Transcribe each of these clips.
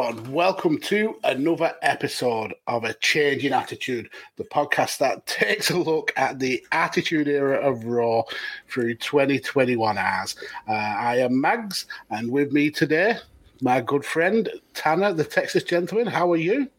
Everyone. Welcome to another episode of A Changing Attitude, the podcast that takes a look at the attitude era of Raw through 2021 hours. Uh, I am Mags, and with me today, my good friend Tanner, the Texas gentleman. How are you?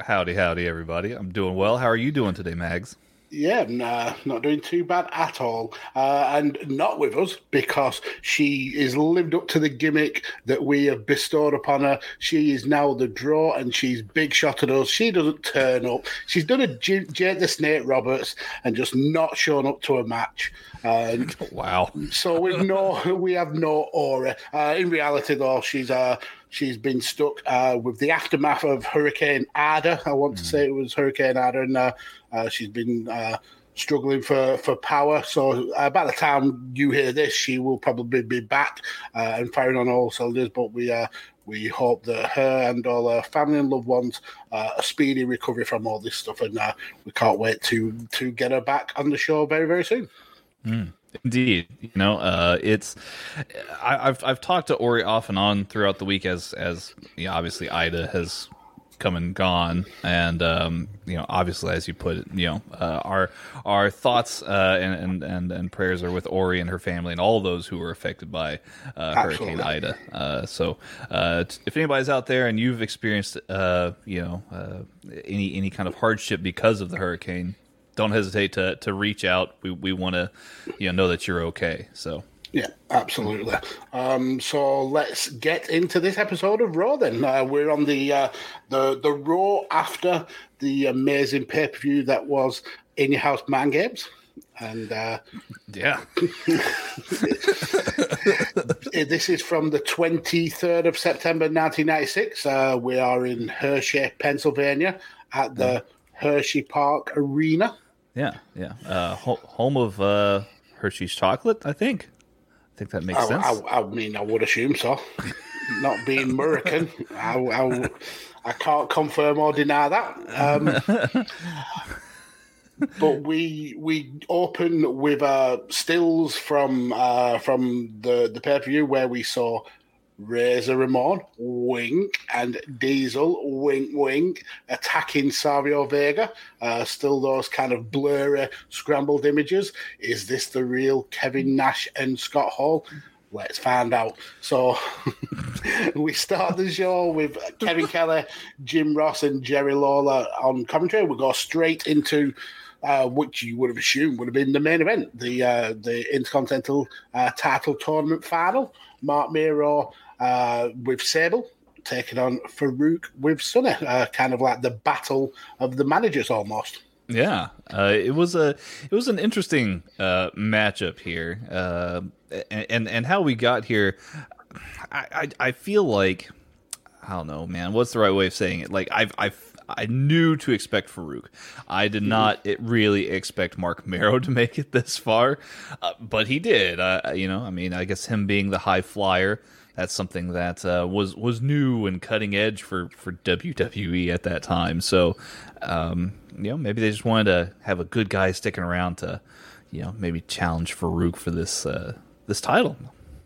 Howdy, howdy, everybody. I'm doing well. How are you doing today, Mags? Yeah, nah, not doing too bad at all. Uh, and not with us because she is lived up to the gimmick that we have bestowed upon her. She is now the draw and she's big shot at us. She doesn't turn up. She's done a J- Jake the Snake Roberts and just not shown up to a match. And Wow. so we've no, we have no aura. Uh, in reality, though, she's uh, she's been stuck uh, with the aftermath of Hurricane Ada. I want to say it was Hurricane Ada, and uh, uh, she's been uh, struggling for, for power. So uh, by the time you hear this, she will probably be back uh, and firing on all cylinders. But we uh, we hope that her and all her family and loved ones uh, a speedy recovery from all this stuff, and uh, we can't wait to to get her back on the show very very soon. Indeed, you know, uh, it's I, I've I've talked to Ori off and on throughout the week as as you know, obviously Ida has come and gone, and um, you know, obviously as you put it, you know, uh, our our thoughts uh, and, and and and prayers are with Ori and her family and all those who were affected by uh, Hurricane Ida. Uh, so, uh, t- if anybody's out there and you've experienced, uh, you know, uh, any any kind of hardship because of the hurricane, don't hesitate to to reach out. We we want to, you know, know that you're okay. So. Yeah, absolutely. Um, so let's get into this episode of Raw. Then uh, we're on the uh, the the Raw after the amazing pay per view that was In Your House Mind Games, and uh, Yeah. this is from the twenty third of September, nineteen ninety six. Uh, we are in Hershey, Pennsylvania, at the Hershey Park Arena. Yeah, yeah. Uh, ho- home of uh, Hershey's chocolate, I think. I think that makes I, sense. I, I mean, I would assume so. Not being American, I, I, I can't confirm or deny that. Um, but we we open with uh, stills from uh, from the the pay per view where we saw Razor Ramon, wink, and Diesel, wink, wink, attacking Savio Vega. Uh, still those kind of blurry, scrambled images. Is this the real Kevin Nash and Scott Hall? Let's find out. So we start the show with Kevin Kelly, Jim Ross, and Jerry Lawler on commentary. We go straight into uh, which you would have assumed would have been the main event, the uh, the Intercontinental uh, Title Tournament final. Marc Mero uh, with Sable taking on Faarooq with Sunny, uh, kind of like the battle of the managers almost. Yeah, uh, it was a it was an interesting uh, matchup here, uh, and and how we got here. I, I, I feel like I don't know, man. What's the right way of saying it? Like I've I've I knew to expect Faarooq. I did mm-hmm. not it really expect Marc Mero to make it this far, uh, but he did. Uh, you know, I mean, I guess him being the high flyer, that's something that uh, was was new and cutting edge for for WWE at that time. So, um, you know, maybe they just wanted to have a good guy sticking around to, you know, maybe challenge Faarooq for this uh, this title.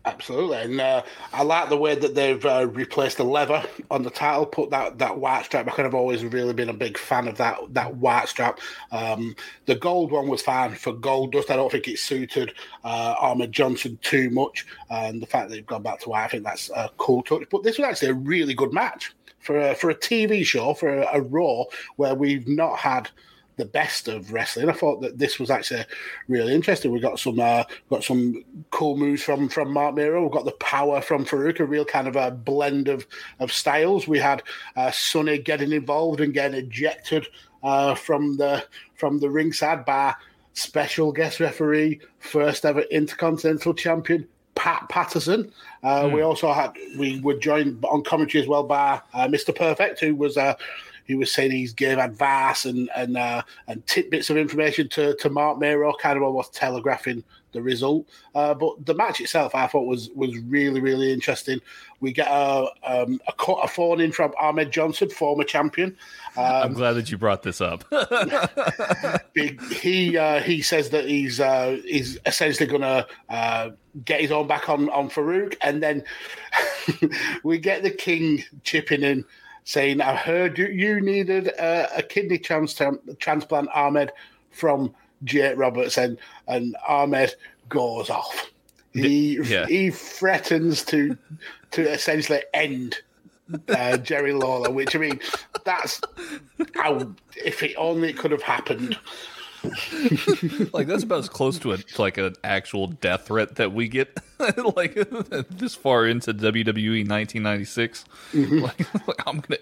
Absolutely, and uh, I like the way that they've uh, replaced the leather on the title, put that, that white strap. I kind of always really been a big fan of that that white strap. Um, the gold one was fine for Goldust. I don't think it suited uh, Ahmed Johnson too much, and the fact that they've gone back to white, I think that's a cool touch. But this was actually a really good match for a, for a TV show for a, a Raw where we've not had the best of wrestling. I thought that this was actually really interesting. We got some uh, got some cool moves from from Marc Mero. We've got the power from Faarooq, a real kind of a blend of of styles. We had uh, Sunny getting involved and getting ejected uh, from the from the ringside by special guest referee, first ever Intercontinental Champion Pat Patterson. Uh, mm. We also had we were joined on commentary as well by uh, Mr. Perfect, who was uh, he was saying he's gave advice and and uh, and tidbits of information to to Marc Mero, kind of almost telegraphing the result. Uh, but the match itself, I thought was was really really interesting. We get a um, a, a phone in from Ahmed Johnson, former champion. Um, I'm glad that you brought this up. he uh, he says that he's uh, he's essentially going to uh, get his own back on on Faarooq, and then we get the King chipping in saying, I heard you, you needed a, a kidney transplant, transplant, Ahmed, from Jake Roberts. And, and Ahmed goes off. He, yeah. he threatens to to essentially end uh, Jerry Lawler, which I mean, that's how if it only could have happened. like that's about as close to a to like an actual death threat that we get like this far into WWE 1996. Mm-hmm. Like, like, I'm gonna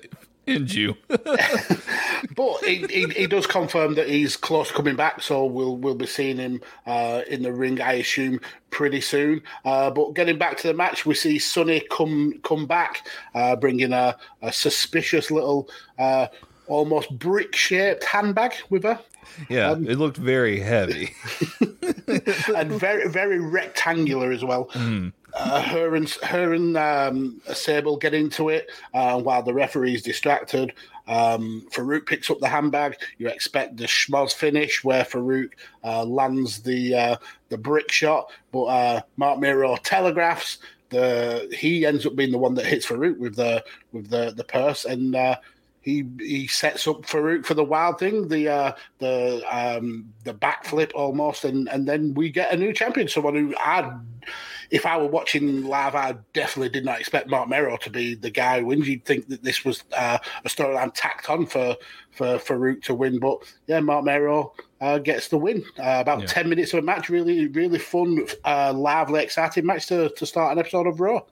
end you. but he, he, he, does confirm that he's close to coming back, so we'll we'll be seeing him uh, in the ring, I assume, pretty soon. Uh, but getting back to the match, we see Sunny come come back, uh, bringing a, a suspicious little. Almost brick shaped handbag with her. Yeah, um, it looked very heavy and very very rectangular as well. Mm. Uh, her and her and um, Sable get into it uh, while the referee's distracted. Um, Faarooq picks up the handbag. You expect the schmoz finish where Faarooq uh, lands the uh, the brick shot, but uh, Marc Mero telegraphs the he ends up being the one that hits Faarooq with the with the the purse and uh, he he sets up Faarooq for the wild thing, the uh, the um, the backflip almost, and and then we get a new champion, someone who I, if I were watching live, I definitely did not expect Marc Mero to be the guy who wins. You'd think that this was uh, a storyline tacked on for for Faarooq to win, but yeah, Marc Mero uh, gets the win. Uh, about yeah. ten minutes of a match, really really fun, uh, lively, exciting match to to start an episode of Raw.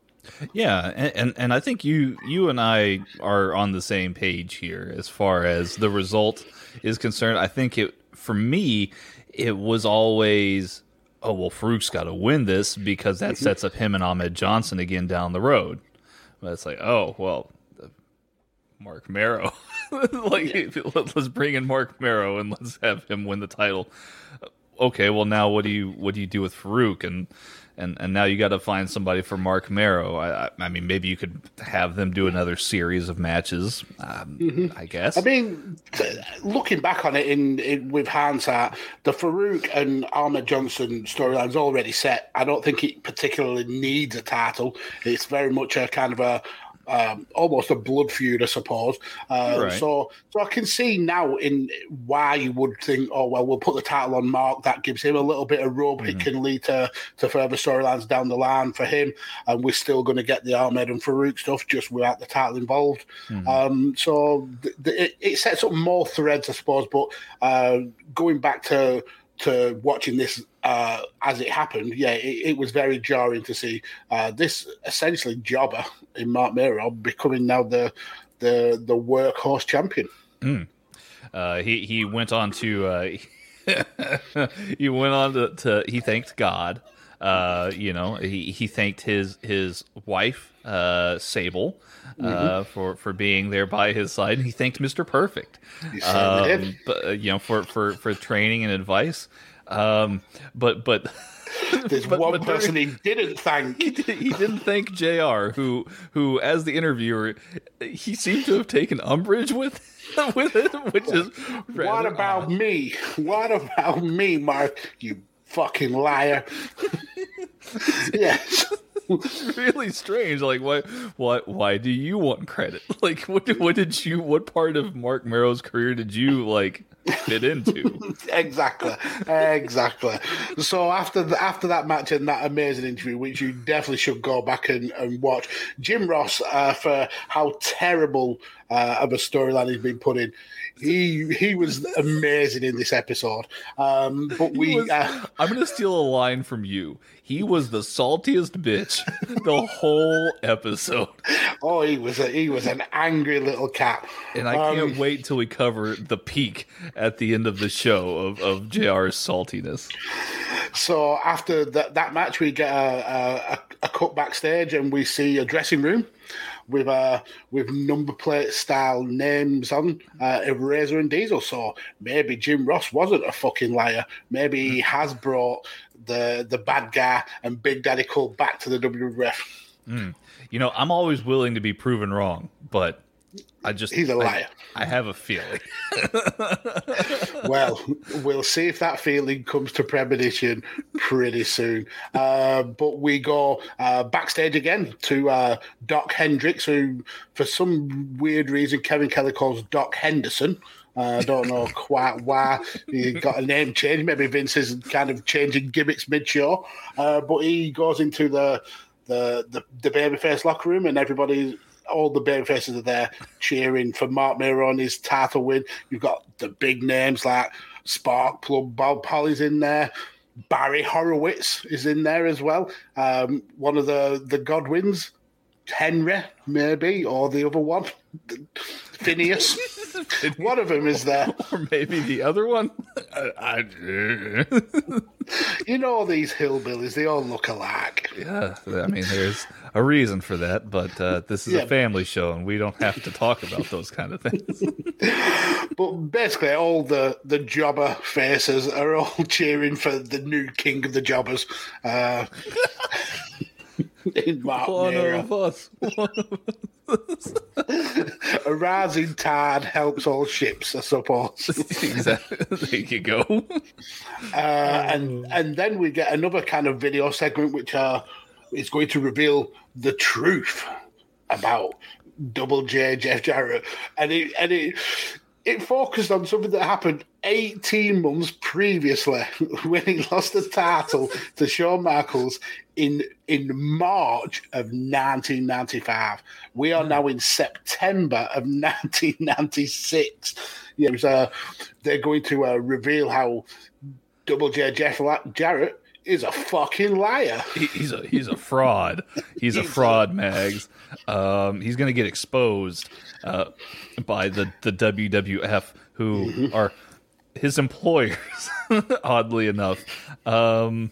Yeah, and, and, and I think you you and I are on the same page here as far as the result is concerned. I think it for me it was always oh well Faarooq's got to win this because that mm-hmm. sets up him and Ahmed Johnson again down the road. But it's like oh well Marc Mero like yeah. let's bring in Marc Mero and let's have him win the title. Okay, well now what do you what do you do with Faarooq and and and now you got to find somebody for Marc Mero. I, I, mean, maybe you could have them do another series of matches. Um, mm-hmm. I guess. I mean, looking back on it in, in with hindsight, the Faarooq and Ahmed Johnson storyline's already set. I don't think it particularly needs a title. It's very much a kind of a um, almost a blood feud, I suppose. Uh, right. So, so I can see now in why you would think, oh well, we'll put the title on Mark. That gives him a little bit of rub. Mm-hmm. It can lead to to further storylines down the line for him, and we're still going to get the Ahmed and Faarooq stuff just without the title involved. Mm-hmm. Um, so th- th- it, it, sets up more threads, I suppose. But uh, going back to to watching this uh, as it happened, yeah, it, it, was very jarring to see uh, this essentially jobber in Marc Mero becoming now the the the workhorse champion. Mm. Uh, he he went on to uh, he went on to, to he thanked God. Uh, you know, he, he thanked his his wife uh, Sable uh, mm-hmm. for for being there by his side. And he thanked Mister Perfect, um, but, uh, you know, for for for training and advice. Um, but but There's but, one but person he didn't thank. He, did, he didn't thank Jr. Who who as the interviewer, he seemed to have taken umbrage with with it, which is what about odd. me? What about me, Mark? You fucking liar. It's really strange. Like, why, why, why do you want credit? Like, what, what did you, what part of Marc Mero's career did you like fit into? exactly, exactly. So after the, after that match and that amazing interview, which you definitely should go back and, and watch, Jim Ross uh, for how terrible uh, of a storyline he's been put in he he was amazing in this episode. Um, but we, was, uh, I'm going to steal a line from you. He was the saltiest bitch the whole episode. Oh, he was a, he was an angry little cat. And I um, can't wait till we cover the peak at the end of the show of of Jr's saltiness. So after that that match, we get a, a, a cut backstage and we see a dressing room with uh with number plate style names on uh, Razor and Diesel. So maybe Jim Ross wasn't a fucking liar. Maybe he has brought the the bad guy and Big Daddy Cool back to the WWF. Mm. You know, I'm always willing to be proven wrong, but I just he's a liar. I, I have a feeling. well, we'll see if that feeling comes to premonition pretty soon. Uh, but we go uh, backstage again to uh, Dok Hendrix, who, for some weird reason, Kevin Kelly calls Doc Henderson. Uh, I don't know quite why he got a name change. Maybe Vince is kind of changing gimmicks mid-show, uh, but he goes into the the the, the babyface locker room, and everybody all the baby faces are there cheering for Marc Mero on his title win. You've got the big names like Spark Plug, Bob Holly's in there. Barry Horowitz is in there as well. Um, one of the the Godwinns, Henry maybe, or the other one, Phineas. one of them is there, or maybe the other one. I, you know, these hillbillies, they all look alike. Yeah, I mean, there's a reason for that, but uh, this is yeah. a family show, and we don't have to talk about those kind of things. but basically, all the the jobber faces are all cheering for the new king of the jobbers. Uh, One of us. One of us. a rising tide helps all ships, I suppose. exactly. There you go. Uh, and and then we get another kind of video segment, which uh, is going to reveal the truth about Double J Jeff Jarrett, and it and it it focused on something that happened 18 months previously when he lost the title to Shawn Michaels in in March of 1995. We are now in September of 1996. Yeah, so uh, they're going to uh, reveal how Double J Jeff Jarrett is a fucking liar. He, he's a he's a fraud. He's, he's a fraud. Mags. Um, he's going to get exposed uh, by the the WWF, who mm-hmm. are his employers. oddly enough, um,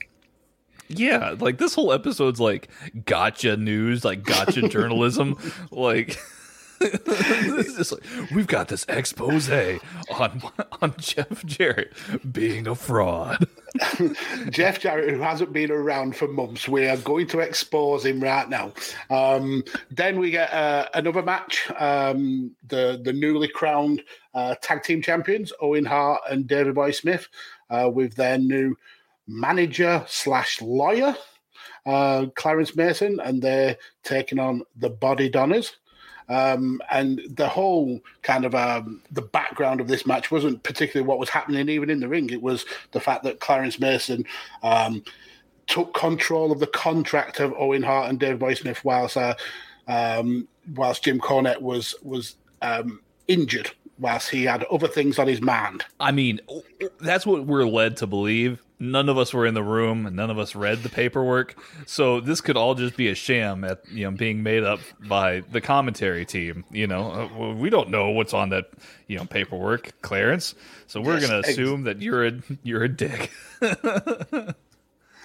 yeah, like this whole episode's like gotcha news, like gotcha journalism, like. like, we've got this expose on on Jeff Jarrett being a fraud. Jeff Jarrett, who hasn't been around for months, we are going to expose him right now. Um, then we get uh, another match. Um, the the newly crowned uh, tag team champions, Owen Hart and Davey Boy Smith, uh, with their new manager slash lawyer, uh, Clarence Mason, and they're taking on the Bodydonnas. Um, and the whole kind of um, the background of this match wasn't particularly what was happening even in the ring. It was the fact that Clarence Mason um, took control of the contract of Owen Hart and Davey Boy Smith whilst uh, um, whilst Jim Cornette was was um, injured whilst he had other things on his mind. I mean, that's what we're led to believe. None of us were in the room, and none of us read the paperwork. So this could all just be a sham at you know being made up by the commentary team. You know, uh, we don't know what's on that you know paperwork, Clarence. So we're Yes, gonna ex- assume that you're a you're a dick.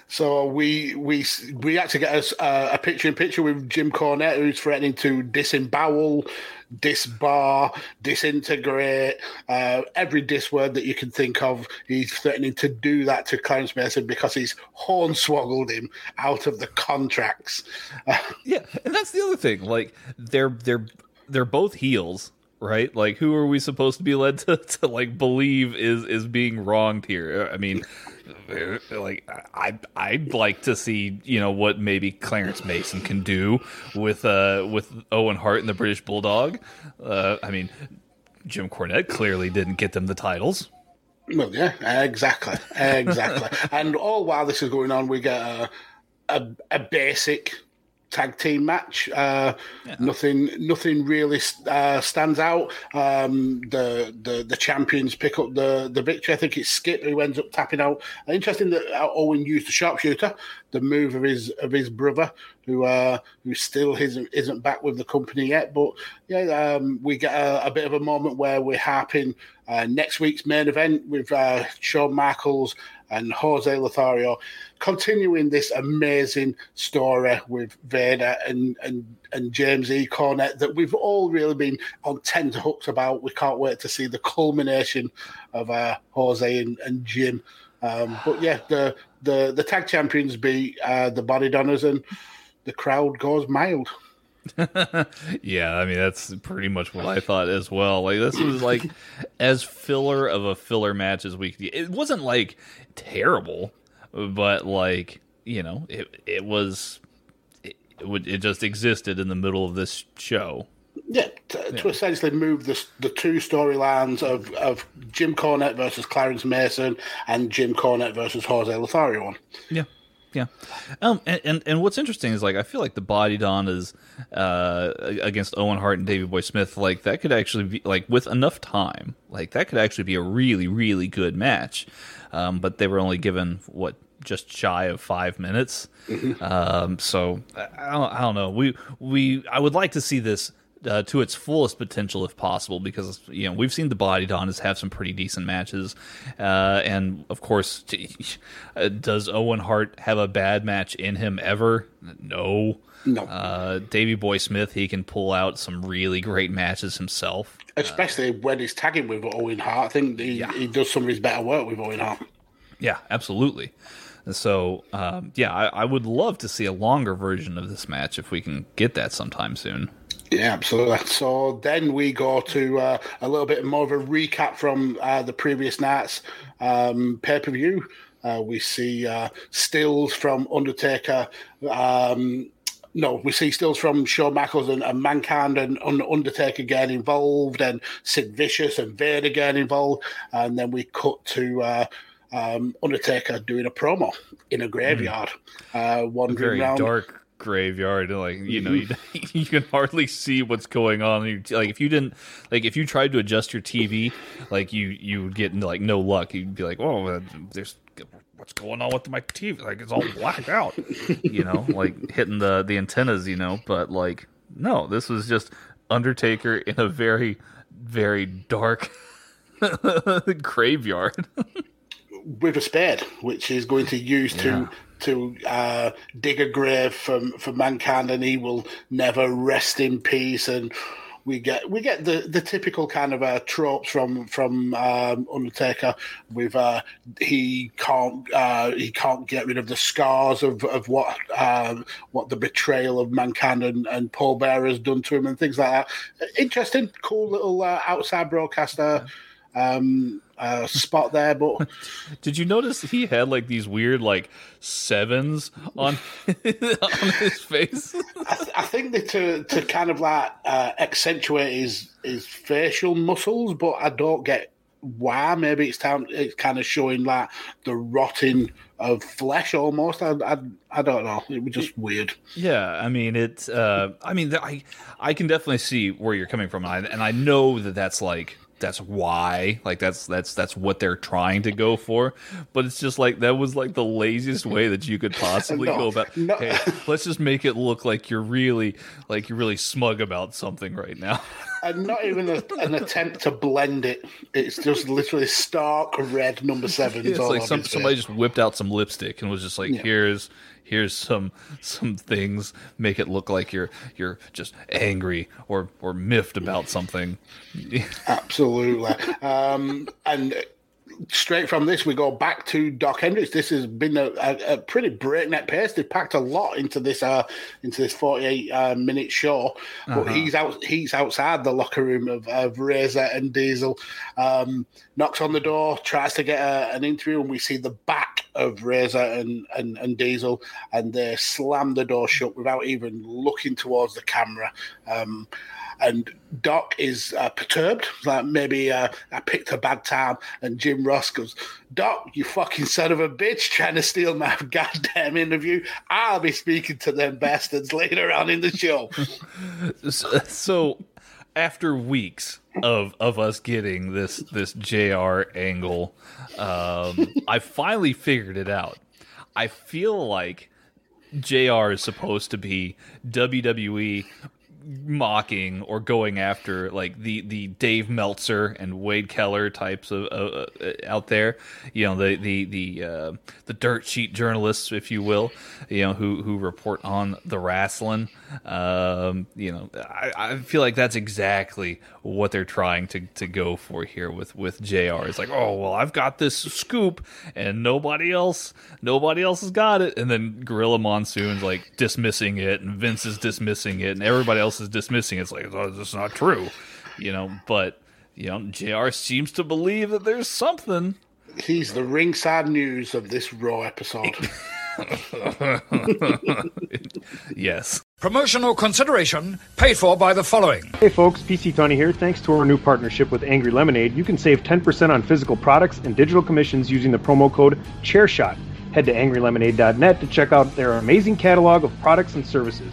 So we we we actually get us uh, a picture in picture with Jim Cornette, who's threatening to disembowel, disbar, disintegrate, uh, every dis word that you can think of. He's threatening to do that to Clarence Mason because he's hornswoggled him out of the contracts. Yeah, and that's the other thing. Like they're they're they're both heels, right? Like who are we supposed to be led to, to like believe is is being wronged here? I mean, like I I'd like to see you know what maybe Clarence Mason can do with uh with Owen Hart and the British Bulldog. Uh, I mean, Jim Cornette clearly didn't get them the titles. Well, yeah, exactly, exactly. and all while this is going on, we get a a, a basic tag team match. Uh, Nothing, nothing really uh, stands out. Um, the, the the champions pick up the the victory. I think it's Skip who ends up tapping out. Interesting that uh, Owen used the sharpshooter, the move of his of his brother, who uh, who still isn't isn't back with the company yet. But yeah, um, we get a, a bit of a moment where we're harping uh, next week's main event with uh, Shawn Michaels and Jose Lothario, continuing this amazing story with Vader and and and James E. Cornette that we've all really been on tenterhooks about. We can't wait to see the culmination of uh, Jose and, and Jim. Um, but yeah, the the the tag champions beat uh, the Bodydonnas, and the crowd goes mild. yeah, I mean that's pretty much what I thought as well. Like this was like as filler of a filler match as we could. It wasn't like terrible, but like you know, it it was it, it would it just existed in the middle of this show. Yeah, to, to essentially move the the two storylines of, of Jim Cornette versus Clarence Mason and Jim Cornette versus Jose Lothario on. Yeah. Yeah. Um and, and, and what's interesting is like I feel like the Bodydonnas uh against Owen Hart and Davey Boy Smith, like that could actually be like with enough time, like that could actually be a really, really good match. Um but they were only given what just shy of five minutes. Um so I don't, I don't know. We we I would like to see this uh, to its fullest potential if possible because you know we've seen the Bodydonnas have some pretty decent matches uh, and of course does Owen Hart have a bad match in him ever no No. uh, Davey Boy Smith he can pull out some really great matches himself Especially when he's tagging with Owen Hart. I think he, Yeah. he does some of his better work with Owen Hart. yeah absolutely so um, yeah I, I would love to see a longer version of this match if we can get that sometime soon Yeah, absolutely. So then we go to uh, a little bit more of a recap from uh, the previous night's um, pay per view. Uh, we see uh, stills from Undertaker. Um, no, we see stills from Shawn Michaels and, and Mankind and Un- Undertaker getting involved, and Sid Vicious and Vader getting involved, and then we cut to. Uh, um, Undertaker doing a promo in a graveyard, uh, wandering very around. dark graveyard and like you know you, mm-hmm. you can hardly see what's going on. You- like if you didn't like if you tried to adjust your tv like you you would get into like no luck. You'd be like oh there's what's going on with my tv like it's all blacked out you know like hitting the the antennas you know? But like no this was just undertaker in a very very dark graveyard. With a spade, which he's going to use Yeah. to to uh, dig a grave for for mankind, and he will never rest in peace. And we get we get the, the typical kind of uh, tropes from from um, Undertaker. With uh, he can't uh, he can't get rid of the scars of of what um, what the betrayal of mankind and, and Paul Bearer has done to him, and things like that. Interesting, cool little uh, outside broadcaster. Um, uh, spot there, but Did you notice he had like these weird like sevens on on his face? I, th- I think that to to kind of like uh, accentuate his his facial muscles, but I don't get why. Maybe it's time it's kind of showing like the rotting of flesh almost. I I, I don't know. It was just weird. Yeah, I mean it. Uh, I mean, I I can definitely see where you're coming from, and I, and I know that that's like that's why like that's that's that's what they're trying to go for but it's just like that was like the laziest way that you could possibly No, go about no. hey let's just make it look like you're really like you're really smug about something right now and not even a, an attempt to blend it. It's just literally stark red number seven. it's like some, somebody just whipped out some lipstick and was just like Yeah. here's here's some some things make it look like you're you're just angry or or miffed about something Absolutely. Um, and straight from this, we go back to Dok Hendrix. This has been a, a, a pretty breakneck pace. They packed a lot into this uh, into this forty-eight uh, minute show, but he's out. He's outside the locker room of, of Razor and Diesel. Um, knocks on the door, tries to get a, an interview, and we see the back of Razor and, and, and Diesel, and they slam the door shut without even looking towards the camera. Um, and Doc is uh, perturbed, like maybe uh, I picked a bad time. And Jim Ross goes, Doc, you fucking son of a bitch, trying to steal my goddamn interview. I'll be speaking to them bastards later on in the show. so, after weeks of of us getting this this JR angle, um, I finally figured it out. I feel like JR is supposed to be WWE mocking or going after like the the Dave Meltzer and Wade Keller types of uh, out there, you know the the the uh, the dirt sheet journalists, if you will, you know who who report on the wrestling. Um, you know, I, I feel like that's exactly what they're trying to to go for here with with Jr. It's like, oh well, I've got this scoop and nobody else nobody else has got it, and then Gorilla Monsoon's like dismissing it, and Vince is dismissing it, and everybody else is dismissing it. It's like, oh, this is not true, you know. But you know, Jr. seems to believe that there's something. He's the ringside news of this Raw episode. Yes. Promotional consideration paid for by the following. Hey folks, PC Tony here. Thanks to our new partnership with Angry Lemonade, you can save 10% on physical products and digital commissions using the promo code ChairShot. Head to angrylemonade.net to check out their amazing catalog of products and services.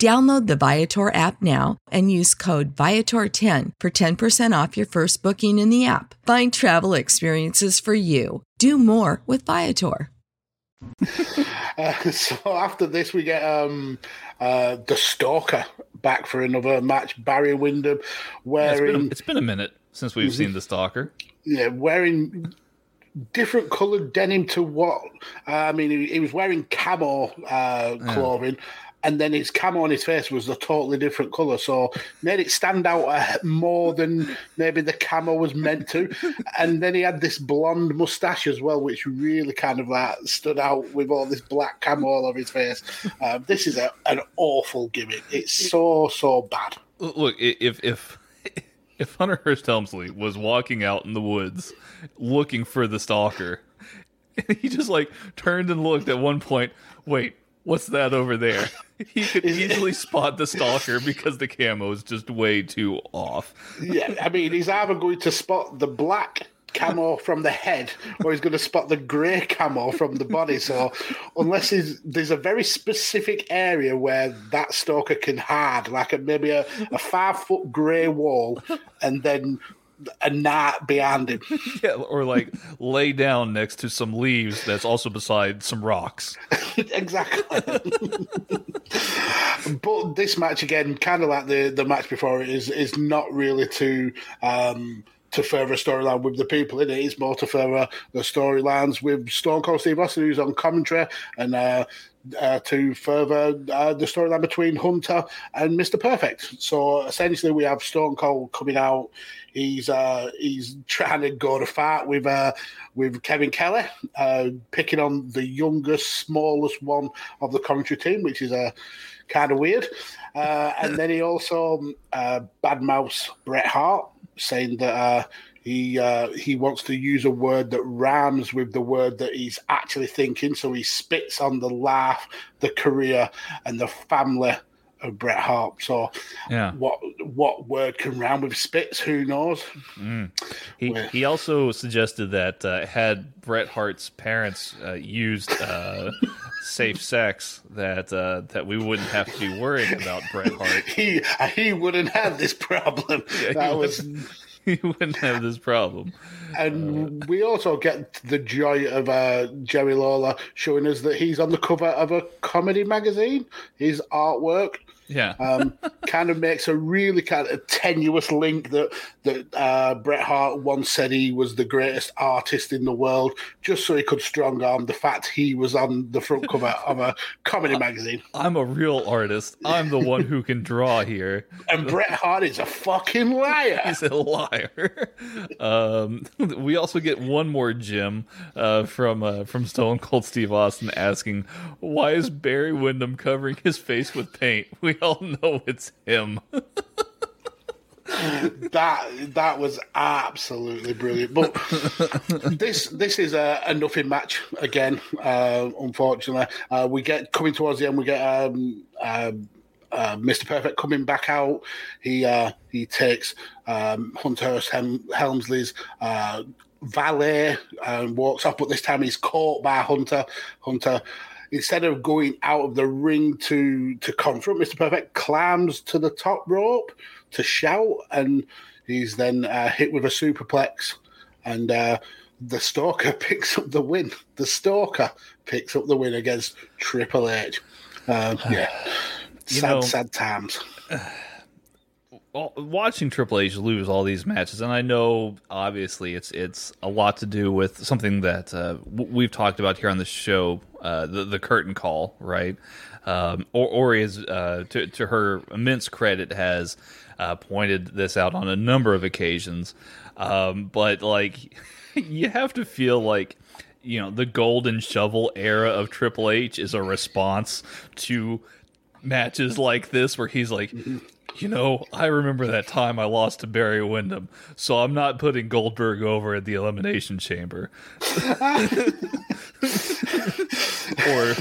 Download the Viator app now and use code Viator10 for 10% off your first booking in the app. Find travel experiences for you. Do more with Viator. Uh, so after this, we get um, uh, the Stalker back for another match. Barry Windham Yeah, it's, wearing been a, it's been a minute since we've seen the stalker. yeah, wearing different coloured denim to what? Uh, I mean, he, he was wearing camo uh, clothing, and then his camo on his face was a totally different colour, so made it stand out uh, more than maybe the camo was meant to. And then he had this blonde mustache as well, which really kind of like stood out with all this black camo all over his face. Uh, this is a, an awful gimmick. It's so so bad. Look, if if if Hunter Hearst Helmsley was walking out in the woods looking for the stalker, and he just like turned and looked at one point. Wait, what's that over there? He could easily spot the stalker because the camo is just way too off. Yeah, I mean, he's either going to spot the black camo from the head or he's going to spot the grey camo from the body. So, unless he's, there's a very specific area where that stalker can hide, like a, maybe a, a five foot grey wall, and then a gnat behind him. Yeah, or like lay down next to some leaves that's also beside some rocks. exactly. but this match again, kind of like the the match before it, is is not really too. um, to further storyline with the people in it. It's more to further the storylines with Stone Cold Steve Austin, who's on commentary, and uh, uh, to further uh, the storyline between Hunter and Mister Perfect. So essentially, we have Stone Cold coming out. He's uh, he's trying to go to fight with uh, with Kevin Kelly, uh, picking on the youngest, smallest one of the commentary team, which is a uh, kind of weird. Uh, and then he also uh, badmouths Bret Hart, saying that uh, he uh, he wants to use a word that rhymes with the word that he's actually thinking. So he spits on the life, the career, and the family of Bret Hart. So Yeah. what what word can rhyme with spits? Who knows? Mm. He he also suggested that uh, had Bret Hart's parents uh, used uh, safe sex, that uh, that we wouldn't have to be worrying about Bret Hart. He he wouldn't have this problem. Yeah, that he was. He wouldn't have this problem. And we also get the joy of uh, Jerry Lawler showing us that he's on the cover of a comedy magazine. His artwork Yeah. um, kind of makes a really kind of tenuous link that that uh, Bret Hart once said he was the greatest artist in the world, just so he could strong arm the fact he was on the front cover of a comedy magazine. I'm a real artist. I'm the one who can draw here. And Bret Hart is a fucking liar. He's a liar. Um, we also get one more Jim uh, from uh, from Stone Cold Steve Austin asking, "Why is Barry Windham covering his face with paint? We all know it's him." that that was absolutely brilliant. But this this is a, a nothing match again. Uh, unfortunately, uh, we get coming towards the end. We get um, um, uh, Mr. Perfect coming back out. He uh, he takes um, Hunter Helm- Helmsley's. Uh, valet and walks off, but this time he's caught by Hunter. Hunter instead of going out of the ring to to confront Mr. Perfect, climbs to the top rope to shout, and he's then uh, hit with a superplex, and uh, the Stalker picks up the win. The Stalker picks up the win against Triple H. Um, yeah, sad, know- sad times. Watching Triple H lose all these matches, and I know obviously it's it's a lot to do with something that uh, we've talked about here on the show, uh, the the curtain call, right? Um, or Ori is, uh, to to her immense credit, has uh, pointed this out on a number of occasions. Um, but like, you have to feel like you know the golden shovel era of Triple H is a response to matches like this where he's like You know, I remember that time I lost to Barry Windham, so I'm not putting Goldberg over at the Elimination Chamber. or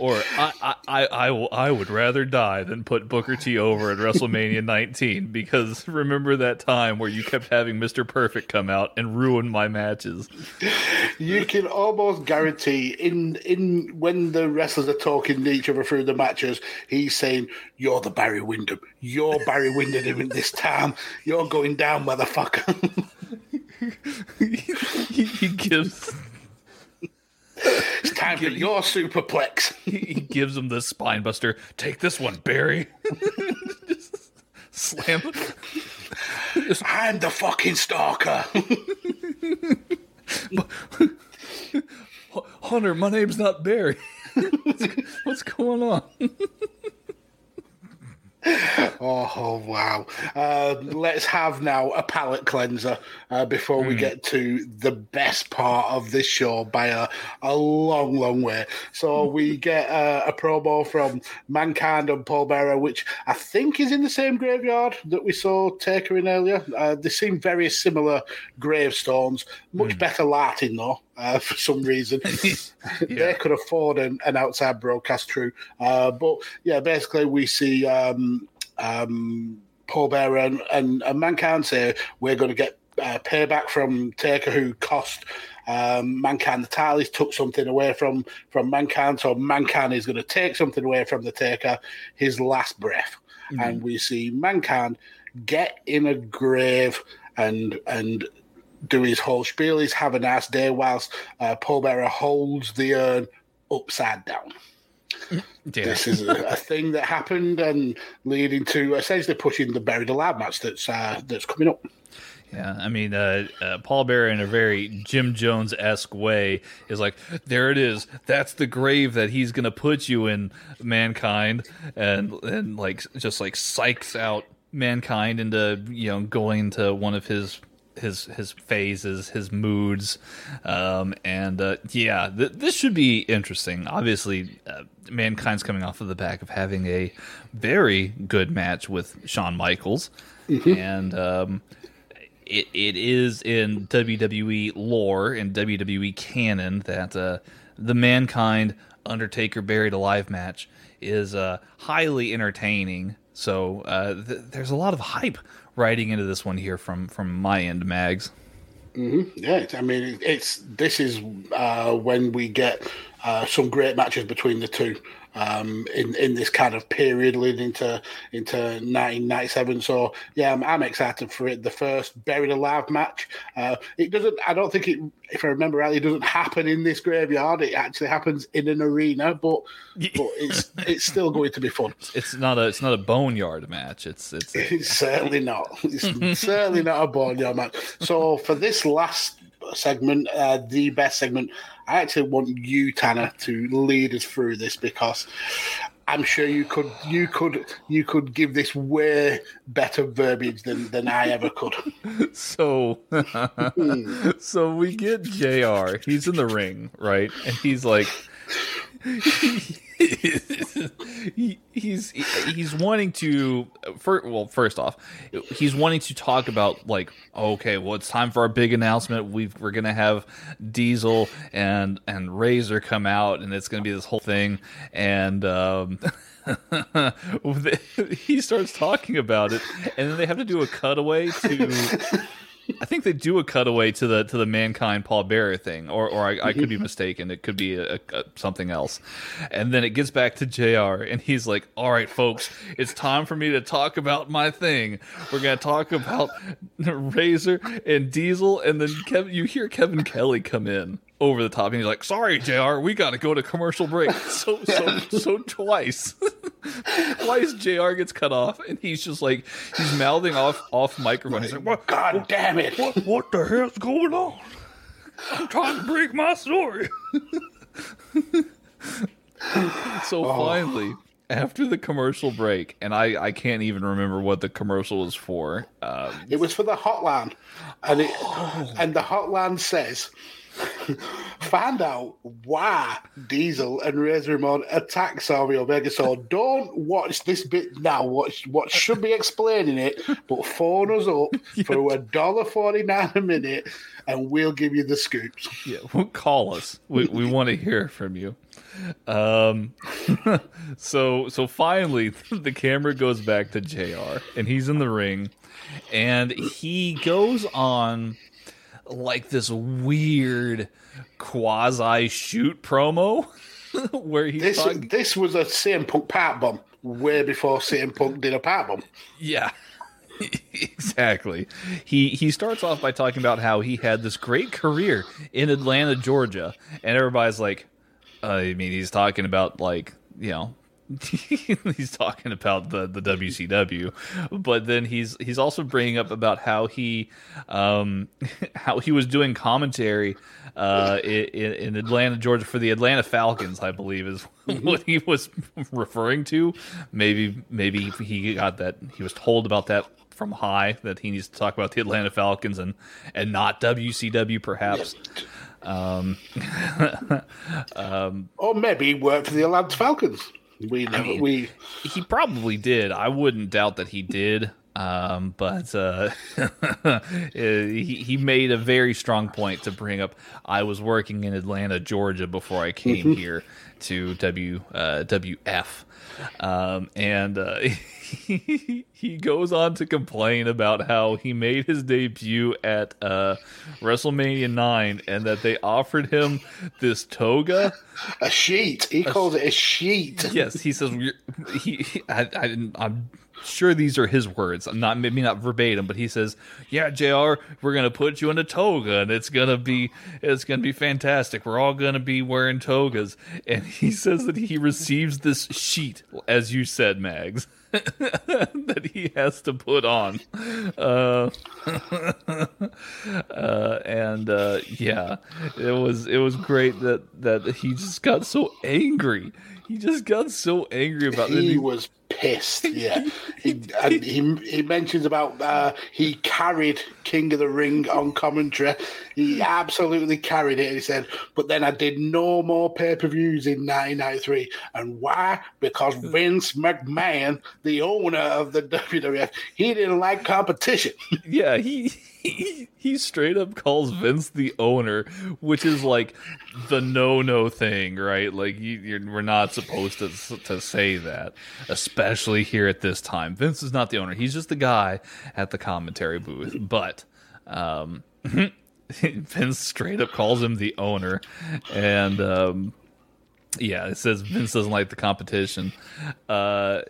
or I, I, I, I, would rather die than put Booker T over at WrestleMania 19 because remember that time where you kept having Mr. Perfect come out and ruin my matches. You can almost guarantee in in when the wrestlers are talking to each other through the matches, he's saying, "You're the Barry Windham. You're Barry Windham in this town. You're going down, motherfucker." he, he gives time for your superplex. he gives him the spine buster. Take this one, Barry. Just slam. I'm the fucking stalker. Hunter, my name's not Barry. what's, what's going on? Oh wow! Uh, let's have now a palate cleanser uh, before we Hmm. get to the best part of this show by a, a long, long way. So we get uh, a promo from Mankind and Paul Bearer, which I think is in the same graveyard that we saw Taker in earlier. Uh, they seem very similar gravestones. Much better lighting though. Uh, for some reason, they could afford an, an outside broadcast crew. Uh, but yeah, basically we see um, um, Paul Bearer and, and, and Mankind say we're going to get uh, payback from Taker, who cost um, Mankind the title. He's took something away from from Mankind, so Mankind is going to take something away from the Taker, his last breath, and we see Mankind get in a grave and and do his whole spiel. He's have a nice day whilst uh, Paul Bearer holds the urn upside down. This is a, a thing that happened and leading to essentially pushing the buried alive match that's uh, that's coming up. Yeah, I mean, uh, uh, Paul Bearer, in a very Jim Jones esque way, is like, "There it is. That's the grave that he's gonna put you in, mankind," and and like just like psychs out mankind into you know going to one of his his his phases, his moods, um, and uh, yeah, th- this should be interesting. Obviously, uh, mankind's coming off of the back of having a very good match with Shawn Michaels, and. Um, it, it is in WWE lore and WWE canon that uh, the Mankind Undertaker Buried Alive match is uh, highly entertaining. So uh, th- there's a lot of hype riding into this one here from from my end, Mags. hmm Yeah, I mean, it's this is uh, when we get uh, some great matches between the two um, in in this kind of period leading into into 1997. So yeah, I'm, I'm excited for it. The first buried alive match. Uh, it doesn't. I don't think it. If I remember rightly, it doesn't happen in this graveyard. It actually happens in an arena, but but it's it's still going to be fun. It's not a it's not a boneyard match. It's it's It's certainly not. It's certainly not a boneyard match. So for this last segment, uh, the best segment, I actually want you, Tanner, to lead us through this because I'm sure you could you could you could give this way better verbiage than than I ever could. so so we get JR. He's in the ring, right? And he's like he, he's he's wanting to for, well first off he's wanting to talk about like okay well it's time for our big announcement. We we're gonna have diesel and and razor come out and it's gonna be this whole thing. And um he starts talking about it and then they have to do a cutaway to I think they do a cutaway to the to the mankind Paul Bearer thing, or or I, I could be mistaken. It could be a, a, something else. And then it gets back to Jr. and he's like, "All right, folks, it's time for me to talk about my thing. We're gonna talk about Razor and Diesel." And then Kevin, you hear Kevin Kelly come in over the top, and he's like, "Sorry, Jr. We got to go to commercial break." So so so twice. Twice Jr. gets cut off, and he's just like he's mouthing off off microphone. He's like, "What? God damn it! What, what the hell's going on? I'm trying to break my story." so finally, after the commercial break, and I I can't even remember what the commercial was for. Um, It was for the hotline, and it Oh. and the hotline says. Find out why Diesel and Razor Ramon attacked Savio Vega. So don't watch this bit now. Watch what should be explaining it, but phone us up for a dollar forty nine a minute, and we'll give you the scoops. Yeah, well, call us. We we want to hear from you. Um, so so finally, the camera goes back to Jr. and he's in the ring, and he goes on like this weird quasi shoot promo where he This this was a CM Punk pipe bomb way before CM Punk did a pipe bomb. Yeah. exactly. He he starts off by talking about how he had this great career in Atlanta, Georgia, and everybody's like, uh, I mean, he's talking about like you know. he's talking about the, the WCW, but then he's he's also bringing up about how he um, how he was doing commentary uh, in, in Atlanta, Georgia for the Atlanta Falcons, I believe is what he was referring to. Maybe maybe he got that he was told about that from high that he needs to talk about the Atlanta Falcons and and not WCW perhaps. Um, um, Or maybe he worked for the Atlanta Falcons. We never mean- we he probably did. I wouldn't doubt that he did. Um, but uh, he, he made a very strong point to bring up. I was working in Atlanta, Georgia, before I came here to W uh, WF, um, and uh, he, he goes on to complain about how he made his debut at uh, WrestleMania nine, and that they offered him this toga. a sheet. He calls it a sheet. Yes, he says he. he- I, I didn't. I'm sure these are his words. I'm not maybe not verbatim, but he says, "Yeah, Jr. We're gonna put you in a toga, and it's gonna be it's gonna be fantastic. We're all gonna be wearing togas." And he says that he receives this sheet, as you said, Mags. that he has to put on, uh, uh, and uh, yeah, it was it was great that that he just got so angry. He just got so angry about it. He was pissed. Yeah, he, and he he mentions about uh, he carried King of the Ring on commentary. He absolutely carried it. He said, but then I did no more pay per views in 1993, and why? Because Vince McMahon, the owner of the WWF, he didn't like competition. yeah, he, he he straight up calls Vince the owner, which is like the no no thing, right? Like you, you're, we're not supposed to to say that, especially here at this time. Vince is not the owner; he's just the guy at the commentary booth. But um, Vince straight up calls him the owner, and um, yeah, it says Vince doesn't like the competition. Uh,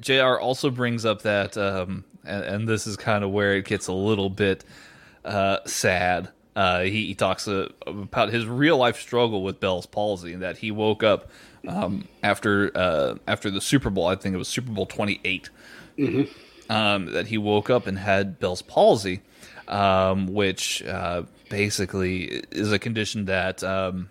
Jr. also brings up that, um, and, and this is kind of where it gets a little bit uh, sad. Uh, he, he talks uh, about his real life struggle with Bell's palsy, and that he woke up um, after uh, after the Super Bowl. I think it was Super Bowl twenty um, that he woke up and had Bell's palsy, um, which uh, basically is a condition that um,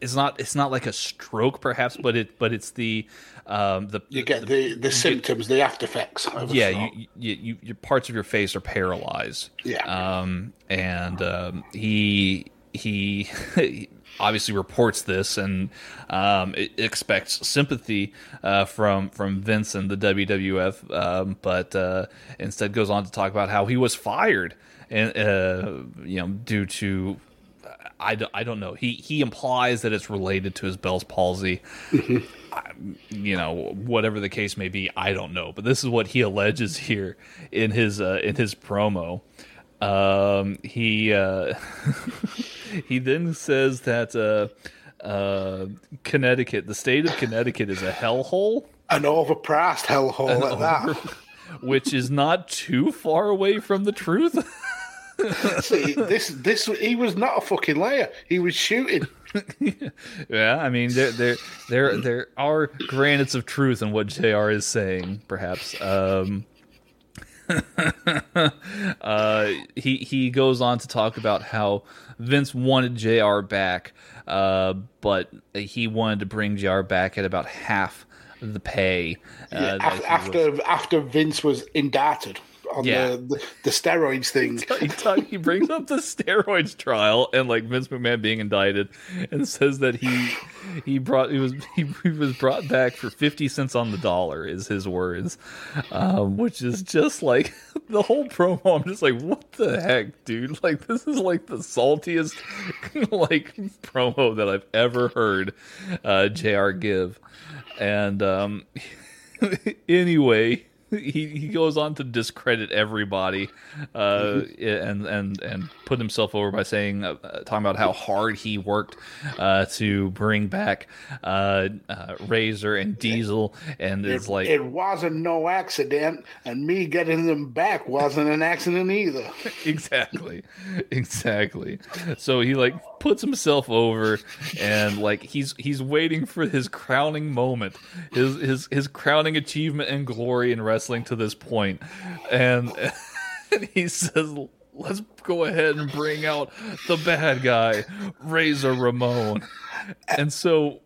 it's not it's not like a stroke perhaps, but it but it's the um, the You get the the symptoms, the after effects. Yeah you, you, you your parts of your face are paralyzed Yeah. um and um he he obviously reports this and um expects sympathy uh from from Vince and the WWF um but uh instead goes on to talk about how he was fired and uh you know due to I don't, I don't know. He he implies that it's related to his Bell's palsy. I- you know, whatever the case may be, I don't know. But this is what he alleges here in his uh, in his promo. Um, he uh, he then says that uh, uh, Connecticut, the state of Connecticut, is a hellhole, An overpriced hellhole at that. which is not too far away from the truth. See, this this he was not a fucking liar. He was shooting. Yeah, I mean there there there there are granites of truth in what Jr. is saying, perhaps. Um, uh, he he goes on to talk about how Vince wanted Jr. back, uh, but he wanted to bring Jr. back at about half the pay. Uh, Yeah, that af- he was- after after Vince was indicted on Yeah. the, the steroids thing. he, talk, he brings up the steroids trial and like Vince McMahon being indicted, and says that he he brought he was he, he was brought back for fifty cents on the dollar is his words, um, which is just like the whole promo. I'm just like, what the heck, dude? Like this is like the saltiest like promo that I've ever heard uh, Jr. give, and um, anyway he, he goes on to discredit everybody uh, and and and put himself over by saying uh, talking about how hard he worked uh, to bring back uh, uh, Razor and Diesel and it's It, like it wasn't no accident, and me getting them back wasn't an accident either. exactly. Exactly. So he like puts himself over and like he's he's waiting for his crowning moment his his his crowning achievement and glory in wrestling to this point and, and he says let's go ahead and bring out the bad guy razor ramon. And so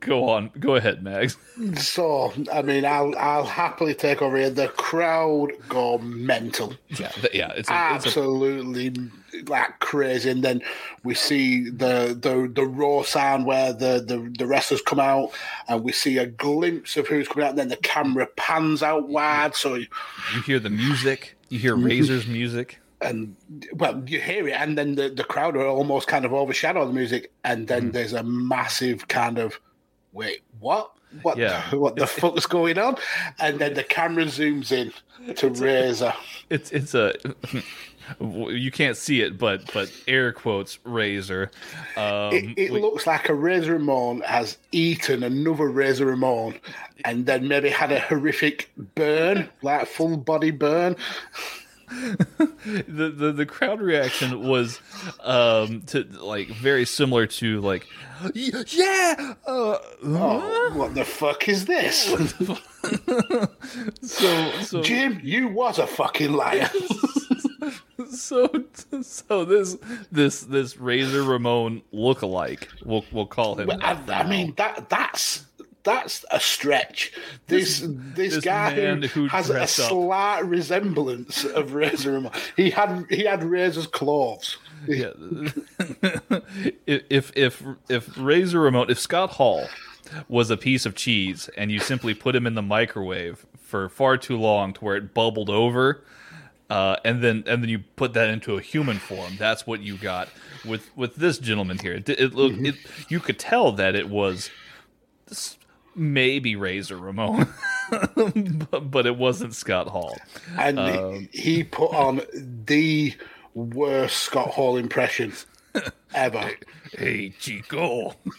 go on go ahead max So, I mean, I'll I'll happily take over here. The crowd go mental. yeah yeah it's a, it's a absolutely like crazy. And then we see the the the raw sound where the, the the wrestlers come out, and we see a glimpse of who's coming out. And then the camera pans out wide, so you hear the music you hear razor's music and well, you hear it, and then the the crowd are almost kind of overshadow the music, and then mm. there's a massive kind of wait, what? What, Yeah. what the fuck is going on? And then the camera zooms in to Razor. it's it's a you can't see it but but air quotes razor um It, it we- looks like a Razor Ramon has eaten another Razor Ramon and then maybe had a horrific burn, like full body burn. The, the the crowd reaction was um to like very similar to like yeah uh, Oh, what the fuck is this? so so Jim, you was a fucking liar. so so this this this razor ramon look-alike we'll we'll call him Well, I, I mean that that's that's a stretch. This this, this guy who, has a dressed up. slight resemblance of Razor Ramon. He had he had Razor's clothes. yeah. if if if Razor Ramon, if Scott Hall was a piece of cheese and you simply put him in the microwave for far too long to where it bubbled over, uh, and then and then you put that into a human form, that's what you got with with this gentleman here. It, it, look- it you could tell that it was maybe Razor Ramon, but, but it wasn't Scott Hall. and Um, he, put on the worst Scott Hall impression ever. Hey Chico.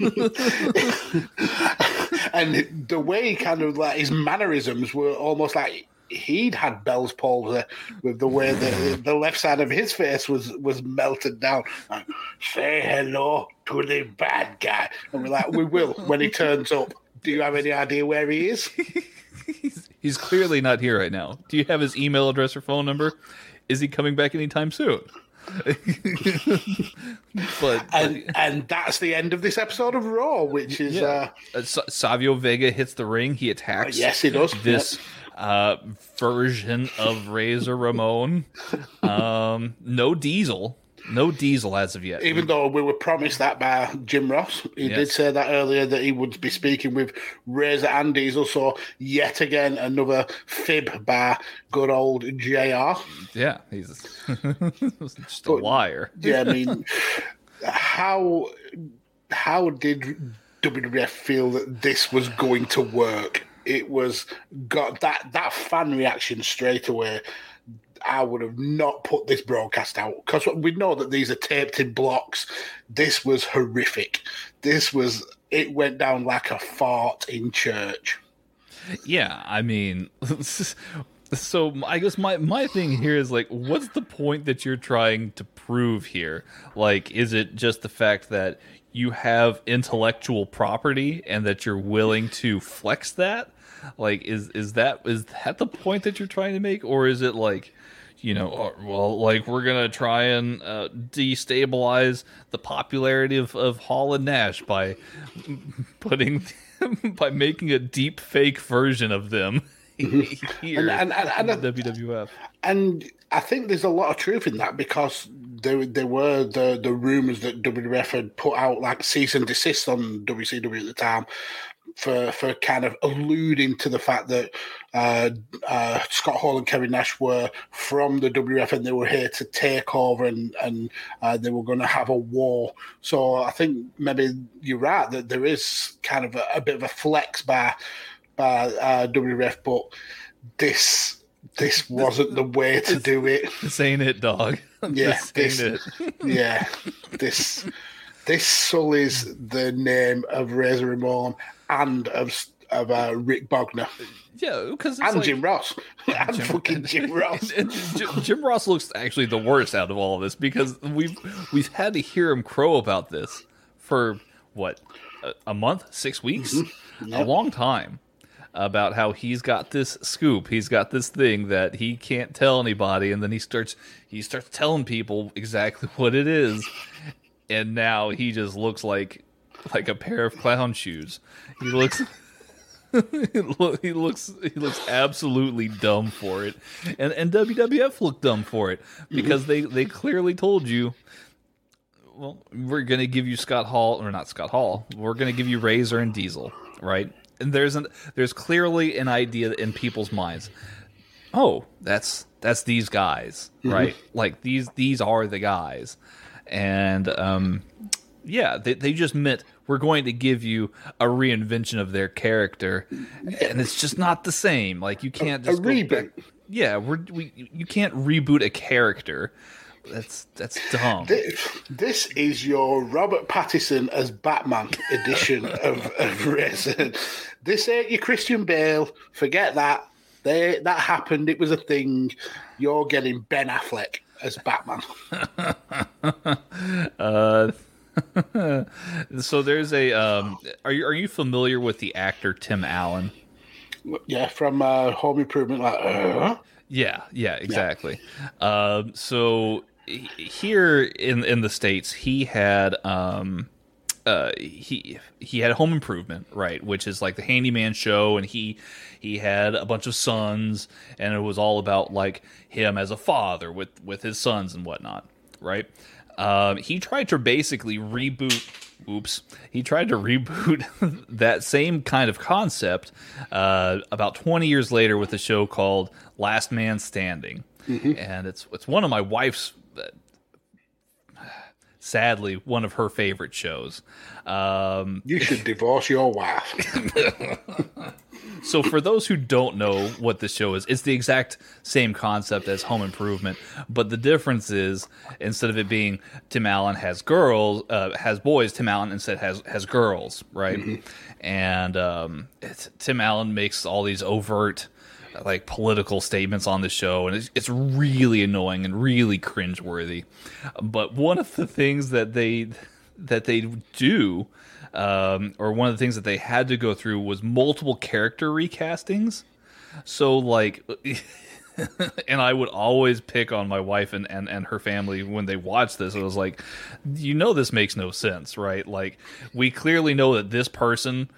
and the way kind of like his mannerisms were almost like he'd had Bell's palsy with the way the the left side of his face was was melted down. Like, Say hello to the bad guy, and we're like, we will when he turns up. Do you have any idea where he is? He's clearly not here right now. Do you have his email address or phone number? Is he coming back anytime soon? but And and that's the end of this episode of Raw, which is uh, uh, Sa- Savio Vega hits the ring. He attacks. yes, he does. This uh, version of Razor Ramon. Um, no Diesel. No Diesel as of yet. Even though we were promised that by Jim Ross, he did say that earlier that he would be speaking with Razor and Diesel. So yet again, another fib by good old Jr. yeah, he's just a liar. Yeah, I mean, how how did WWF feel that this was going to work? It was got that that fan reaction straight away. I would have not put this broadcast out because we know that these are taped in blocks. This was horrific. This was it went down like a fart in church. Yeah, I mean, so I guess my my thing here is like, what's the point that you're trying to prove here? Like, is it just the fact that you have intellectual property and that you're willing to flex that? Like, is is that is that the point that you're trying to make, or is it like? You know, or, well, like we're gonna try and uh, destabilize the popularity of, of Hall and Nash by putting by making a deep fake version of them here And- and- and- and- WWF. And I think there's a lot of truth in that because there there were the the rumors that WWF had put out like cease and desist on WCW at the time for for kind of alluding to the fact that uh, uh, Scott Hall and Kevin Nash were from the WWF and they were here to take over and and uh, they were going to have a war. So I think maybe you're right that there is kind of a, a bit of a flex by by uh, WWF, but this this wasn't the way to do it. This ain't it, dog. Yeah, this this- Yeah, this this sullies the name of Razor Ramon and of of uh, Rick Bognar. Yeah, because and Jim Ross. And fucking Jim Ross. And Jim, Jim Ross looks actually the worst out of all of this because we've we've had to hear him crow about this for what a, a month, six weeks, Mm-hmm. a long time about how he's got this scoop, he's got this thing that he can't tell anybody, and then he starts he starts telling people exactly what it is, and now he just looks like like a pair of clown shoes. He looks. he looks he looks absolutely dumb for it, and and WWF looked dumb for it because they they clearly told you, well, we're gonna give you Scott Hall or not Scott Hall, we're gonna give you Razor and Diesel, right? And there's an there's clearly an idea in people's minds. Oh, that's that's these guys, Mhm. right? Like these these are the guys, and um, yeah, they they just meant we're going to give you a reinvention of their character, and it's just not the same. Like you can't A just reboot. back- Yeah, we're we you can't reboot a character. That's that's dumb. This, this is your Robert Pattinson as Batman edition of, of Razor. This ain't your Christian Bale. Forget that. They, that happened. It was a thing. You're getting Ben Affleck as Batman. uh, so there's a. Um, are you are you familiar with the actor Tim Allen? Yeah, from uh, Home Improvement. Like, uh, Yeah, yeah, exactly. Um, so here in in the states, he had um, uh, he he had Home Improvement, right, which is like the handyman show, and he he had a bunch of sons, and it was all about like him as a father with with his sons and whatnot, right? Um, he tried to basically reboot. Oops. He tried to reboot that same kind of concept uh, about 20 years later with a show called Last Man Standing. And it's it's one of my wife's sadly one of her favorite shows. Um, you should divorce your wife. so for those who don't know what this show is, it's the exact same concept as Home Improvement, but the difference is instead of it being Tim Allen has girls, uh, has boys, Tim Allen instead has has girls, right? And um, it's, Tim Allen makes all these overt like political statements on the show, and it's, it's really annoying and really cringeworthy. But one of the things that they that they do, um, or one of the things that they had to go through, was multiple character recastings. So like. and I would always pick on my wife and, and, and her family when they watch this. It was like, you know, this makes no sense, right? Like, we clearly know that this person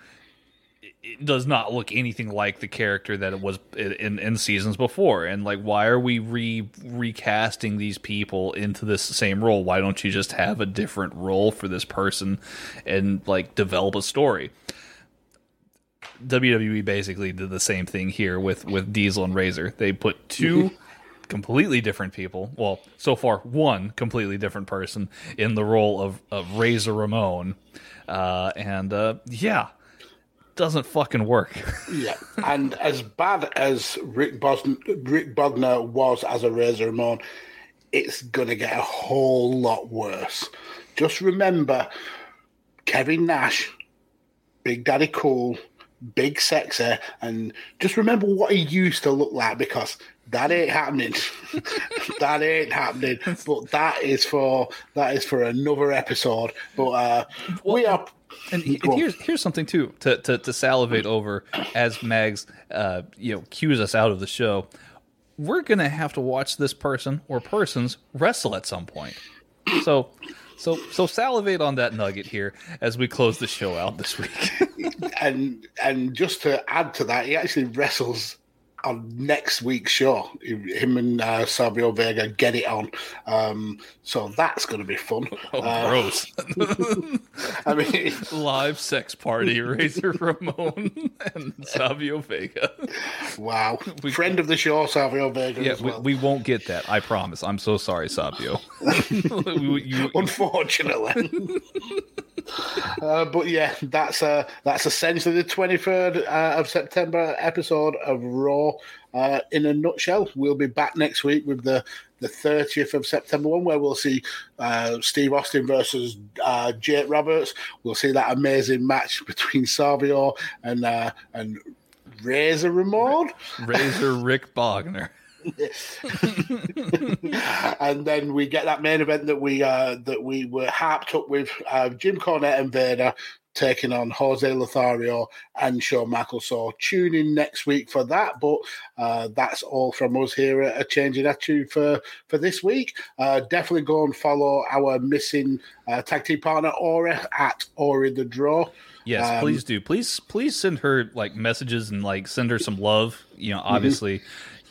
it does not look anything like the character that it was in, in seasons before. And like, why are we re recasting these people into this same role? Why don't you just have a different role for this person and like develop a story? WWE basically did the same thing here with with Diesel and Razor. They put two completely different people. Well, so far one completely different person in the role of of Razor Ramon, uh, and uh, yeah, doesn't fucking work. yeah, and as bad as Rick, Bosn- Rick Bognar was as a Razor Ramon, it's gonna get a whole lot worse. Just remember, Kevin Nash, Big Daddy Cool, Big Sexy, and just remember what he used to look like because that ain't happening. that ain't happening. But that is for that is for another episode. But uh, we are. And, and here's here's something too to, to, to salivate over as Mags uh, you know cues us out of the show. We're gonna have to watch this person or persons wrestle at some point. So so so salivate on that nugget here as we close the show out this week. and and just to add to that, he actually wrestles on next week's show. Him and uh, Savio Vega get it on. Um, so that's going to be fun. Oh, Uh, gross. I mean, Live sex party, Razor Ramon and Savio Vega. wow. We, Friend of the show, Savio Vega. Yeah, as we, well. we won't get that. I promise. I'm so sorry, Savio. You- Unfortunately. uh, but yeah, that's uh, that's essentially the 23rd uh, of September episode of Raw. Uh, in a nutshell, we'll be back next week with the, the 30th of September one, where we'll see uh, Steve Austin versus uh, Jake Roberts. We'll see that amazing match between Savio and uh, and Razor Ramon. Razor Rick Bognar. and then we get that main event that we uh, that we were harped up with uh, Jim Cornette and Vader taking on Jose Lothario and Shawn Michaels. So tune in next week for that. But uh, that's all from us here at a changing attitude for for this week. Uh, definitely go and follow our missing uh, tag team partner Ori at Ori the Draw. Yes, Um, please do. Please, please send her like messages and like send her some love. You know, Mm-hmm. obviously,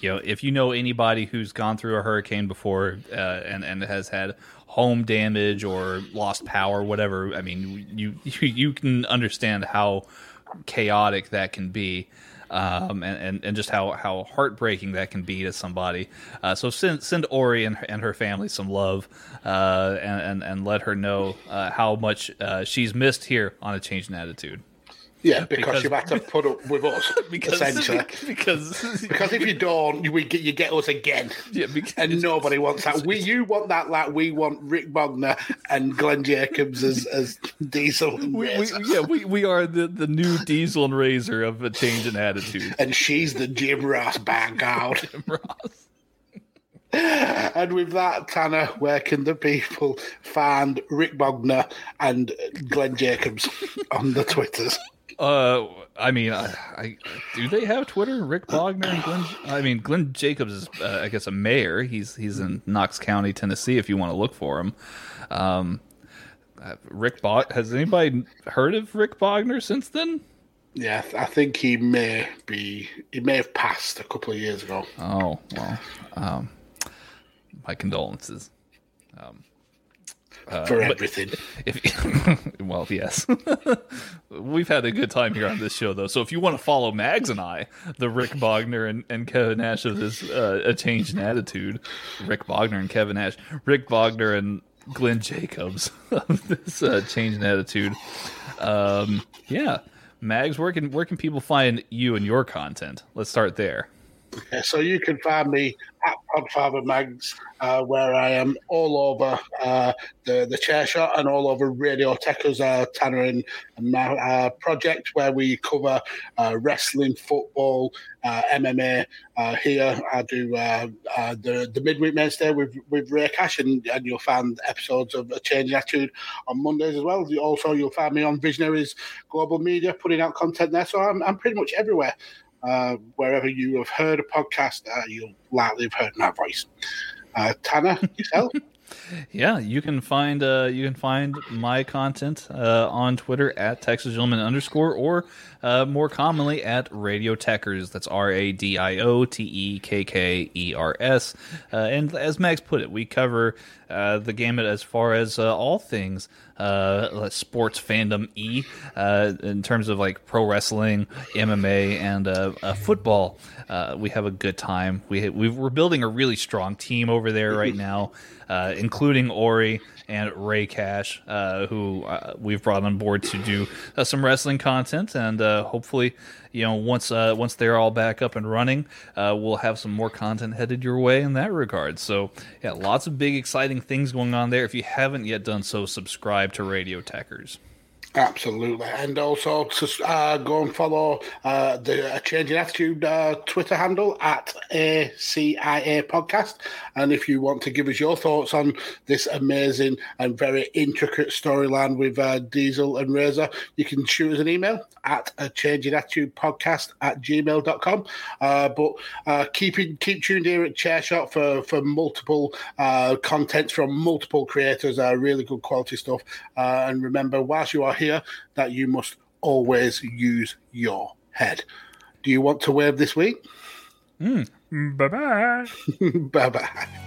you know, if you know anybody who's gone through a hurricane before uh, and and has had home damage or lost power, whatever. I mean, you you, can understand how chaotic that can be. Um, and, and, and just how, how heartbreaking that can be to somebody. Uh, so send send Ori and, and her family some love, uh, and, and and let her know uh, how much uh, she's missed here on a change in attitude. Yeah, because, Because- you've had to put up with us, Because essentially. because Because if you don't, you, get, you get us again. Yeah, because and nobody wants that. We you want that like we want Rick Bognar and Glenn Jacobs as, as Diesel and we, we, yeah, we, we are the, the new Diesel and Razor of a change in attitude. and she's the Jim Ross Vanguard. and with that, Tanner, where can the people find Rick Bognar and Glenn Jacobs on the Twitters? Uh, I mean, I, I do they have Twitter? Rick Bognar and Glenn. I mean, Glenn Jacobs is, uh, I guess, a mayor. He's he's in Knox County, Tennessee. If you want to look for him, um, uh, Rick Bog. Has anybody heard of Rick Bognar since then? Yeah, I think he may be. He may have passed a couple of years ago. Oh well, um, my condolences. Um, uh, For everything. If, well, yes, we've had a good time here on this show, though. So if you want to follow Mags and I, the Rick Bognar and, and Kevin Nash of this uh, a change in attitude, Rick Bognar and Kevin Nash, Rick Bognar and Glenn Jacobs of this uh, change in attitude. Um, yeah, Mags, where can where can people find you and your content? Let's start there. Yeah, so you can find me at Podfather Mags, uh, where I am all over uh, the the chair shot and all over Radio Tekkers, uh, Tanner and, my uh, project, where we cover uh, wrestling, football, uh, MMA. Uh, here I do the the midweek mainstay with with Ray Cash, and, and you'll find episodes of A Change Attitude on Mondays as well. Also, you'll find me on Visionaries Global Media, putting out content there. So I'm I'm pretty much everywhere. Uh, wherever you have heard a podcast, uh, you'll likely have heard my voice. Uh, Tanner, yourself? Yeah, you can find uh, you can find my content uh, on Twitter at Texas Gentleman underscore or uh, more commonly at Radio Tekkers. That's R A D I O T E K K E R S. Uh, and as Max put it, we cover uh, the gamut as far as uh, all things uh, sports fandom e uh, in terms of like pro wrestling, MMA, and uh, uh, football. Uh, we have a good time. We we we're building a really strong team over there right now, uh, including Ori and Ray Cash, uh, who uh, we've brought on board to do uh, some wrestling content, and uh, hopefully, you know, once uh, once they're all back up and running, uh, we'll have some more content headed your way in that regard. So, yeah, lots of big, exciting things going on there. If you haven't yet done so, subscribe to Radio Tekkers. Absolutely. And also to uh, go and follow uh, the A Changing Attitude uh, Twitter handle at ACIA Podcast. And if you want to give us your thoughts on this amazing and very intricate storyline with uh, Diesel and Razor, you can shoot us an email at a changing attitude podcast at gmail.com. Uh, but uh, keep, in, keep tuned here at Chairshot for, for multiple uh, contents from multiple creators, uh, really good quality stuff. Uh, and remember, whilst you are here, that you must always use your head. Do you want to wave this week? Bye bye. bye bye.